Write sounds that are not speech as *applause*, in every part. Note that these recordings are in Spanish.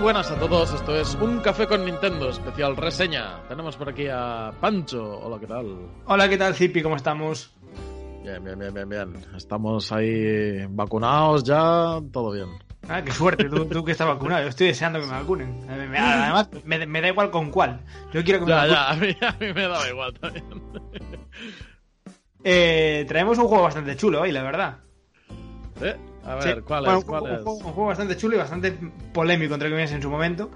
Buenas a todos. Esto es Un Café con Nintendo, especial reseña. Tenemos por aquí a Pancho. Hola, ¿qué tal? Hola, ¿qué tal, Zipi? ¿Cómo estamos? Bien, bien, bien, bien, bien. Estamos ahí vacunados ya, todo bien. Ah, qué suerte, tú, tú que estás vacunado. Yo estoy deseando que me vacunen. Además, me, me da igual con cuál. Yo quiero que me Ya, vacunen. ya, a mí, a mí me da igual también. Eh, traemos un juego bastante chulo hoy, la verdad. ¿Eh? A ver, Sí. ¿cuál Bueno, es? un, ¿Cuál juego, un es? un juego bastante chulo y bastante polémico, entre comillas, en su momento.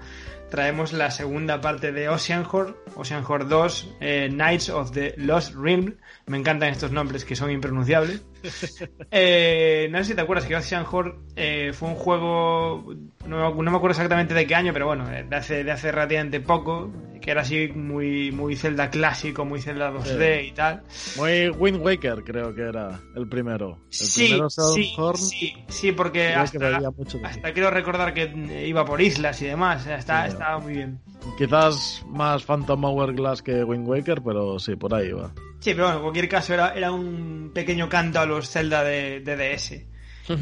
Traemos la segunda parte de Oceanhorn, Oceanhorn 2, eh, Knights of the Lost Realm. Me encantan estos nombres que son impronunciables. *laughs* Eh, no sé si te acuerdas que Oceanhorn eh, fue un juego, no, me- no me acuerdo exactamente de qué año, pero bueno, eh, de hace, de hace relativamente poco, que era así muy, muy Zelda clásico, muy Zelda 2D y tal. Muy Wind Waker, creo que era el primero. El Sí, primero sí, Soundhorn, sí, sí, porque hasta, hasta quiero recordar que iba por islas y demás. Está, Sí. Estaba muy bien. Quizás más Phantom Hourglass que Wind Waker, pero sí, por ahí va. Sí, pero bueno, en cualquier caso era, era un pequeño canto a los Zelda de, de DS.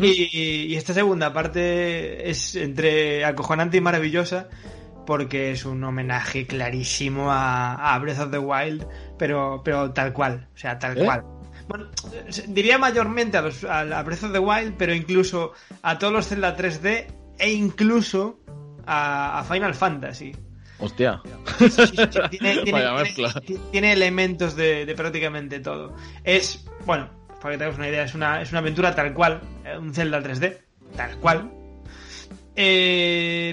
Y, y esta segunda parte es entre acojonante y maravillosa porque es un homenaje clarísimo a, a Breath of the Wild, pero, pero tal cual, o sea, tal ¿Eh? cual. Bueno, diría mayormente a, los, a Breath of the Wild, pero incluso a todos los Zelda 3D e incluso a, a Final Fantasy. Hostia. Sí, sí, sí, tiene, *laughs* tiene- Vaya tiene- mezcla. tiene elementos de, de prácticamente todo. Es, bueno, para que tengas una idea, es una, es una aventura tal cual, eh, un Zelda 3D, tal cual. Eh,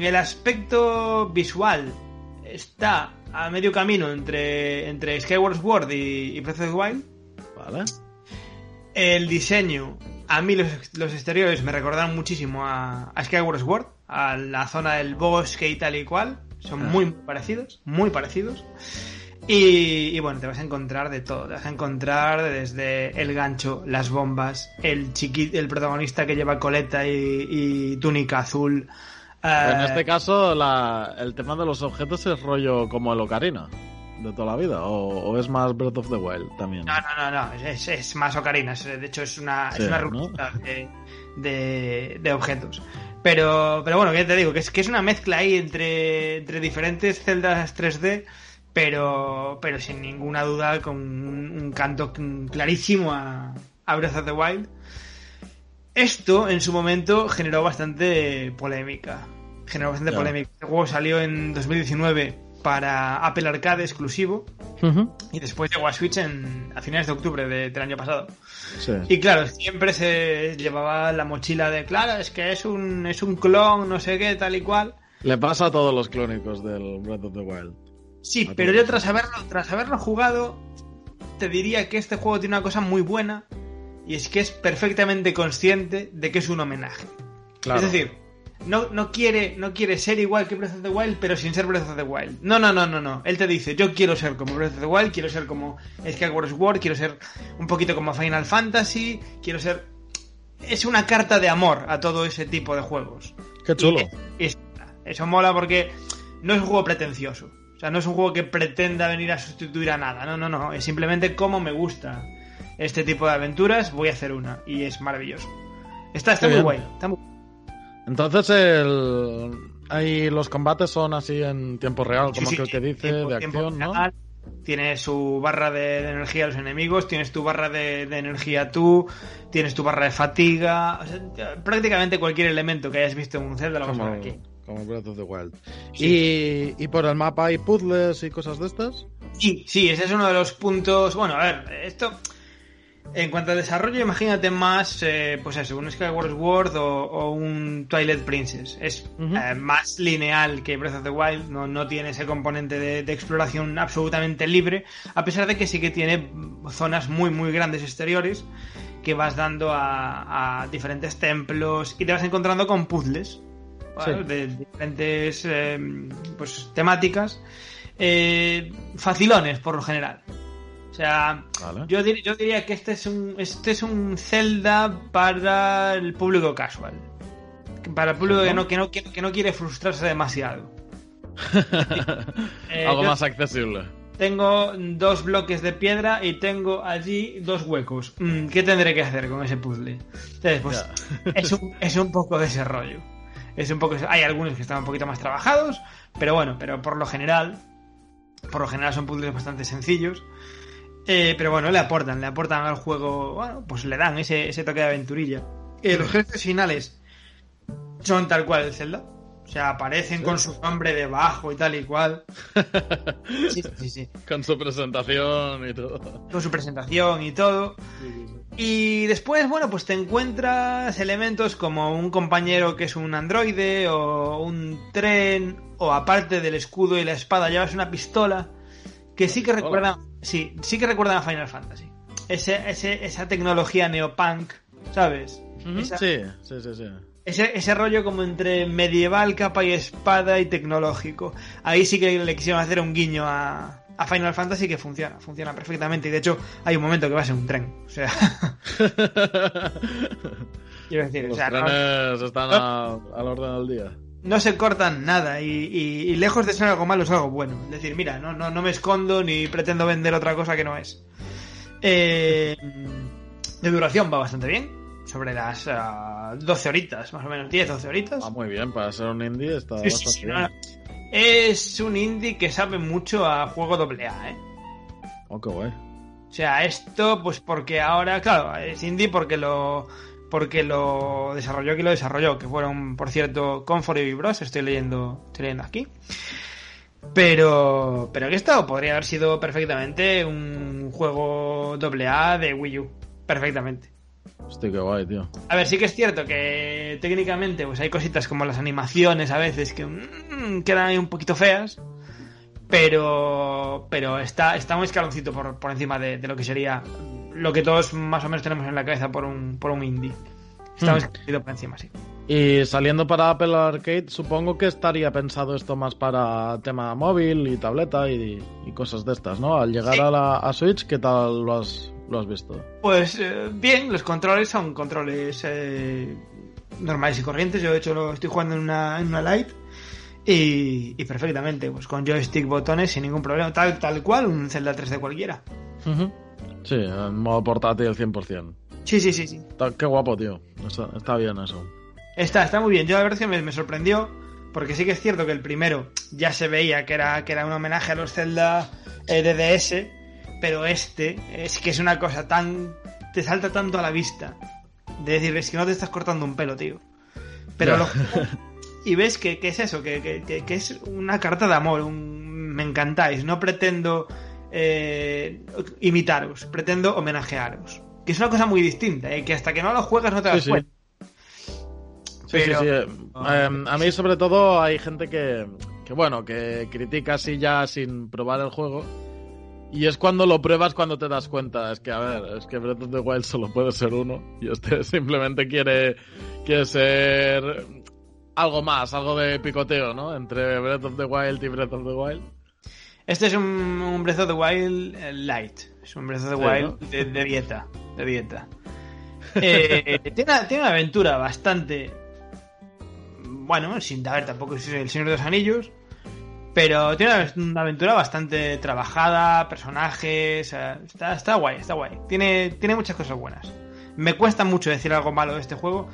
el aspecto visual está a medio camino entre, entre Skyward Sword y, y Breath of the Wild. Vale. El diseño, a mí los, los exteriores me recordaron muchísimo a, a Skyward Sword, a la zona del bosque y tal y cual. Son Ah. muy, muy parecidos, muy parecidos. Y, y bueno, te vas a encontrar de todo. Te vas a encontrar desde el gancho, las bombas, el chiqui, el protagonista que lleva coleta y, y túnica azul. En eh, este caso, la- el tema de los objetos es rollo como el Ocarina de toda la vida, o, o es más Breath of the Wild también. No, no, no, no, es, es más ocarina, de hecho es una, Sí, es una ¿no? ruptura de, de, de objetos. Pero, pero bueno, que te digo, que es, que es una mezcla ahí entre, entre diferentes celdas 3D, pero, pero sin ninguna duda con un, un canto clarísimo a, a Breath of the Wild. Esto en su momento generó bastante polémica. Generó bastante polémica. El juego salió en 2019 para Apple Arcade exclusivo y después llegó a Switch en, a finales de octubre de- del año pasado. Sí. Y claro, siempre se llevaba la mochila de, claro, es que es un, es un clon, no sé qué, tal y cual. Le pasa a todos los clónicos del Breath of the Wild. Sí, A pero yo tras haberlo, tras haberlo jugado, te diría que este juego tiene una cosa muy buena y es que es perfectamente consciente de que es un homenaje. Claro. Es decir, no, no, quiere, no quiere ser igual que Breath of the Wild, pero sin ser Breath of the Wild. No, no, no, no, no. Él te dice, yo quiero ser como Breath of the Wild, quiero ser como Skyward Sword, quiero ser un poquito como Final Fantasy, quiero ser... Es una carta de amor a todo ese tipo de juegos. Qué chulo. Y eso mola porque no es un juego pretencioso. O sea, no es un juego que pretenda venir a sustituir a nada. No, no, no. Es simplemente como me gusta este tipo de aventuras, voy a hacer una. Y es maravilloso. Está, está muy bien. guay. Está muy- Entonces, el... ahí los combates son así en tiempo real, como Sí, que el que dice, tiempo- de acción, ¿no? real. Tienes su barra de, de energía a los enemigos, tienes tu barra de, de energía tú, tienes tu barra de fatiga. o sea, prácticamente cualquier elemento que hayas visto en un Zelda lo vas a ver aquí. Como Breath of the Wild. Sí. Y, y por el mapa hay puzzles y cosas de estas. Sí, sí, ese es uno de los puntos. Bueno, a ver, esto. En cuanto a desarrollo, imagínate más, eh, pues eso, un Skyward Sword o, o un Twilight Princess. Es eh, más lineal que Breath of the Wild, no, no tiene ese componente de, de exploración absolutamente libre, a pesar de que sí que tiene zonas muy, muy grandes exteriores que vas dando a, a diferentes templos y te vas encontrando con puzzles de diferentes eh, pues, temáticas eh, facilones por lo general. O sea, Vale. yo, dir- yo diría que este es un este es un Zelda para el público casual. Para el público que no, que no, que, que no quiere frustrarse demasiado. *laughs* Eh, Algo más accesible. Tengo dos bloques de piedra y tengo allí dos huecos. Mm, ¿Qué tendré que hacer con ese puzzle? Entonces, pues, es un, es un poco de ese rollo. Es un poco, hay algunos que están un poquito más trabajados, pero bueno, pero por lo general, por lo general son puzzles bastante sencillos. Eh, pero bueno, le aportan, le aportan al juego, bueno, pues le dan ese, ese toque de aventurilla. Eh, los jefes finales son tal cual el Zelda. O sea, aparecen con su nombre debajo y tal y cual. *laughs* Sí, sí, sí. Con su presentación y todo. Con su presentación y todo. Y después, bueno, pues te encuentras elementos como un compañero que es un androide o un tren o aparte del escudo y la espada llevas una pistola que sí que recuerdan, sí, sí que recuerdan a Final Fantasy. Ese, ese, esa tecnología neopunk, ¿sabes? sí, sí, sí, sí. Ese, ese rollo como entre medieval, capa y espada y tecnológico. Ahí sí que le quisieron hacer un guiño a, a Final Fantasy que funciona, funciona perfectamente. Y de hecho, hay un momento que va a ser un tren. O sea. *laughs* Quiero decir, Los o sea, trenes están al orden del día. No se cortan nada y, y, lejos de ser algo malo es algo bueno. Es decir, mira, no, no, no me escondo ni pretendo vender otra cosa que no es. Eh, de duración va bastante bien sobre las 12 ah, horitas, más o menos, 10, 12 horitas. Ah, muy bien, para ser un indie está bastante bien. Es un indie que sabe mucho a juego AA, ¿eh? Oh, qué guay. O sea, esto, pues porque ahora, claro, es indie porque lo porque lo desarrolló quien lo desarrolló, que fueron, por cierto, Comfort y Bros, estoy leyendo, estoy leyendo aquí. Pero, pero que esto podría haber sido perfectamente un juego AA de Wii U, perfectamente. Hostia, qué guay, tío. A ver, sí que es cierto que técnicamente pues hay cositas como las animaciones a veces que mm, quedan ahí un poquito feas. Pero, pero está, está un escaloncito por, por encima de, lo que sería lo que todos más o menos tenemos en la cabeza por un, por un indie. Está un hmm. escaloncito por encima, sí. Y saliendo para Apple Arcade, supongo que estaría pensado esto más para tema móvil y tableta y, cosas de estas, ¿no? Al llegar a la a Switch, ¿qué tal lo has, lo has visto? Pues eh, bien, los controles son controles eh, normales y corrientes. Yo, de hecho, lo estoy jugando en una, en una Lite. Y, perfectamente, pues con joystick, botones, sin ningún problema. Tal, tal cual, un Zelda 3 cualquiera. Sí, en modo portátil 100%. Sí, sí, sí, sí. qué guapo, tío. Está, bien eso. Está, está muy bien. Yo la verdad es que me, sorprendió. Porque sí que es cierto que el primero ya se veía que era, que era un homenaje a los Zelda eh, DDS pero este es que es una cosa tan. te salta tanto a la vista. De decir, es que no te estás cortando un pelo, tío. Pero lo, *laughs* y ves que, es eso, que, es una carta de amor, un, me encantáis, no pretendo eh, imitaros, pretendo homenajearos. Que es una cosa muy distinta, ¿eh? que hasta que no lo juegas no te das cuenta. Sí, sí, sí. Em, a mí sobre todo hay gente que, que, bueno, que critica así ya sin probar el juego y es cuando lo pruebas cuando te das cuenta. Es que, a ver, es que Breath of the Wild solo puede ser uno. Y este *laughs* simplemente quiere, quiere ser algo más, algo de picoteo, ¿no? Entre Breath of the Wild y Breath of the Wild. Este es un, Breath of the Wild eh, light. Es un Breath of the Wild de, dieta. De dieta. *laughs* Eh, tiene, tiene, una aventura bastante. Bueno, sin ver tampoco es el Señor de los Anillos. Pero tiene una aventura bastante trabajada, personajes. Está, está guay, está guay. Tiene, tiene muchas cosas buenas. Me cuesta mucho decir algo malo de este juego,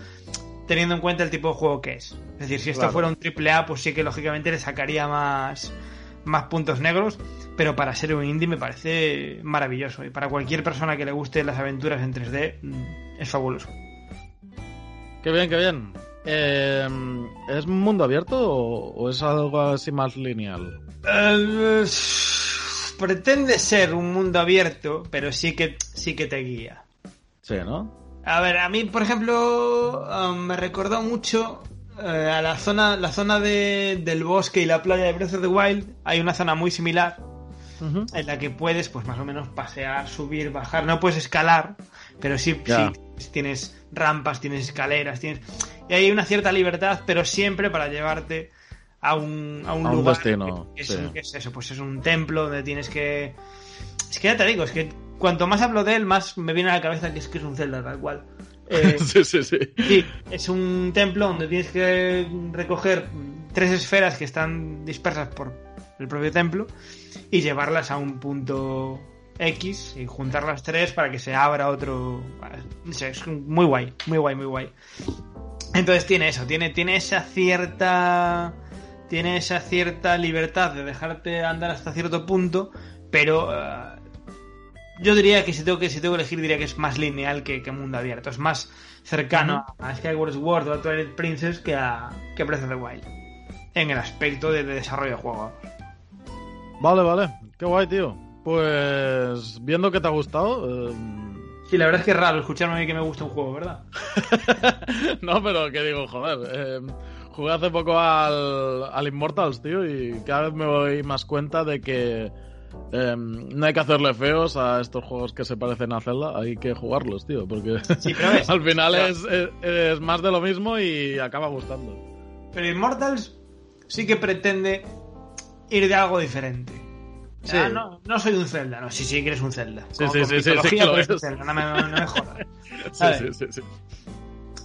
teniendo en cuenta el tipo de juego que es. Es decir, si esto fuera un triple A, pues sí que lógicamente le sacaría más, más puntos negros. Pero para ser un indie me parece maravilloso. Y para cualquier persona que le guste las aventuras en 3D, mm, es fabuloso. Qué bien, qué bien. Eh, ¿Es mundo abierto o, es algo así más lineal? Eh, pretende ser un mundo abierto, pero sí que, sí que te guía. Sí, ¿no? A ver, a mí, por ejemplo, um, me recordó mucho eh, a la zona, la zona del bosque y la playa de Breath of the Wild. Hay una zona muy similar en la que puedes, pues más o menos, pasear, subir, bajar. No puedes escalar, pero sí, sí tienes rampas, tienes escaleras, tienes y hay una cierta libertad, pero siempre para llevarte a un, a un lugar. destino. Que es, eso? Pues es un templo donde tienes que. Es que ya te digo, es que cuanto más hablo de él, más me viene a la cabeza que es que es un Zelda tal cual. Eh, *laughs* sí, sí, sí. Sí, es un templo donde tienes que recoger tres esferas que están dispersas por el propio templo y llevarlas a un punto X y juntar las tres para que se abra otro. Es muy guay, muy guay, muy guay. Entonces tiene eso, tiene, tiene esa cierta. Tiene esa cierta libertad de dejarte andar hasta cierto punto, pero uh, yo diría que si tengo que si tengo que elegir diría que es más lineal que, que mundo abierto, es más cercano uh -huh. a Skyward Sword o a Twilight Princess que a, que Breath of the Wild en el aspecto de, de desarrollo de juego. Vale, vale, qué guay, tío. Pues viendo que te ha gustado. Eh... Sí, la verdad es que es raro escucharme a mí que me gusta un juego, ¿verdad? *laughs* no, pero que digo, joder. Eh, jugué hace poco al, al Immortals, tío, y cada vez me doy más cuenta de que eh, no hay que hacerle feos a estos juegos que se parecen a Zelda, hay que jugarlos, tío, porque sí, *laughs* al final pero... es, es, es, más de lo mismo y acaba gustando. Pero Immortals sí que pretende ir de algo diferente. Sí. Ah, no, no soy un Zelda, no, sí, sí que eres un Zelda. Sí, sí, sí, es. Zelda, no me, no me jodas. *laughs* sí, sí, sí, sí.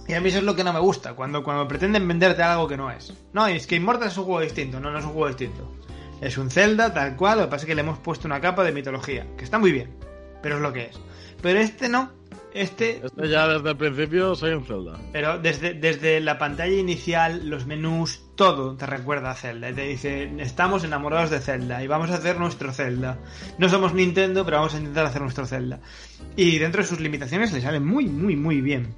Y a mí eso es lo que no me gusta, cuando, cuando pretenden venderte algo que no es. No, es que Immortals es un juego distinto, no, no es un juego distinto. Es un Zelda tal cual, lo que pasa es que le hemos puesto una capa de mitología, que está muy bien, pero es lo que es. Pero este no, este... Este ya desde el principio soy un Zelda. Pero desde, desde la pantalla inicial, los menús, todo te recuerda a Zelda. Y te dice, estamos enamorados de Zelda y vamos a hacer nuestro Zelda. No somos Nintendo, pero vamos a intentar hacer nuestro Zelda. Y dentro de sus limitaciones le sale muy, muy, muy bien.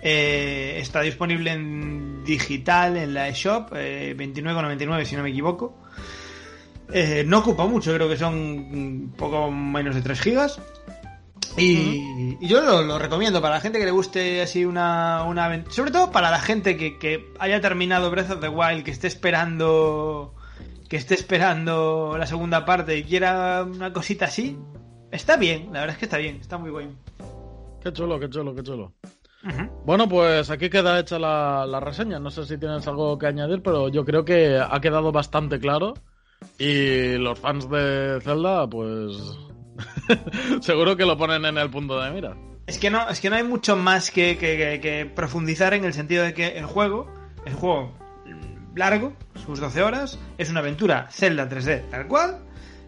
Eh, está disponible en digital en la eShop, eh, 29,99 si no me equivoco. Eh, no ocupa mucho, creo que son un poco menos de 3 gigas. Y, y yo lo, lo, recomiendo para la gente que le guste así una, una sobre todo para la gente que, que, haya terminado Breath of the Wild, que esté esperando que esté esperando la segunda parte y quiera una cosita así, está bien, la verdad es que está bien, está muy bien. Qué chulo, qué chulo, qué chulo. Uh -huh. Bueno, pues aquí queda hecha la, la, reseña. No sé si tienes algo que añadir, pero yo creo que ha quedado bastante claro. Y los fans de Zelda, pues *laughs* Seguro que lo ponen en el punto de mira. Es que no, es que no hay mucho más que, que, que, profundizar en el sentido de que el juego un juego largo, sus 12 horas, es una aventura Zelda 3D tal cual,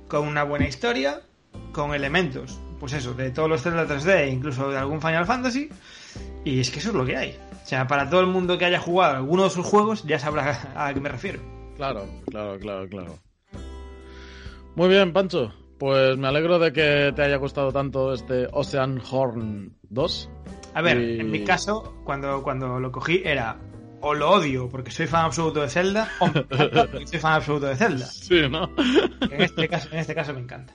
con una buena historia, con elementos, pues eso, de todos los Zelda 3D, incluso de algún Final Fantasy, y es que eso es lo que hay. O sea, para todo el mundo que haya jugado alguno de sus juegos ya sabrá *laughs* a qué me refiero. Claro, claro, claro, claro. Muy bien, Pancho. Pues me alegro de que te haya gustado tanto este Ocean Horn 2. A ver, y... en mi caso, cuando, cuando lo cogí era o lo odio porque soy fan absoluto de Zelda o me encanta porque soy fan absoluto de Zelda. *laughs* Sí, ¿no? En este caso, en este caso me encanta.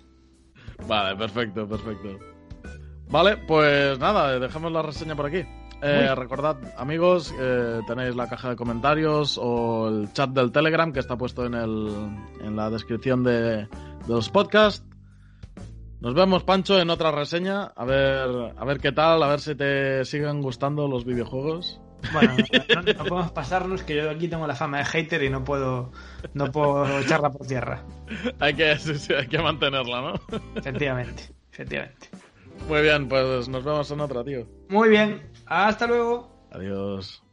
Vale, perfecto, perfecto. Vale, pues nada, dejamos la reseña por aquí. Eh, recordad, amigos, eh, tenéis la caja de comentarios o el chat del Telegram que está puesto en, el, en la descripción de, de los podcasts. Nos vemos, Pancho, en otra reseña. A ver, a ver qué tal, a ver si te siguen gustando los videojuegos. Bueno, no, no, podemos pasarnos que yo aquí tengo la fama de hater y no puedo, no puedo echarla por tierra. Hay que, hay que mantenerla, ¿no? Efectivamente, efectivamente. Muy bien, pues nos vemos en otra, tío. Muy bien, hasta luego. Adiós.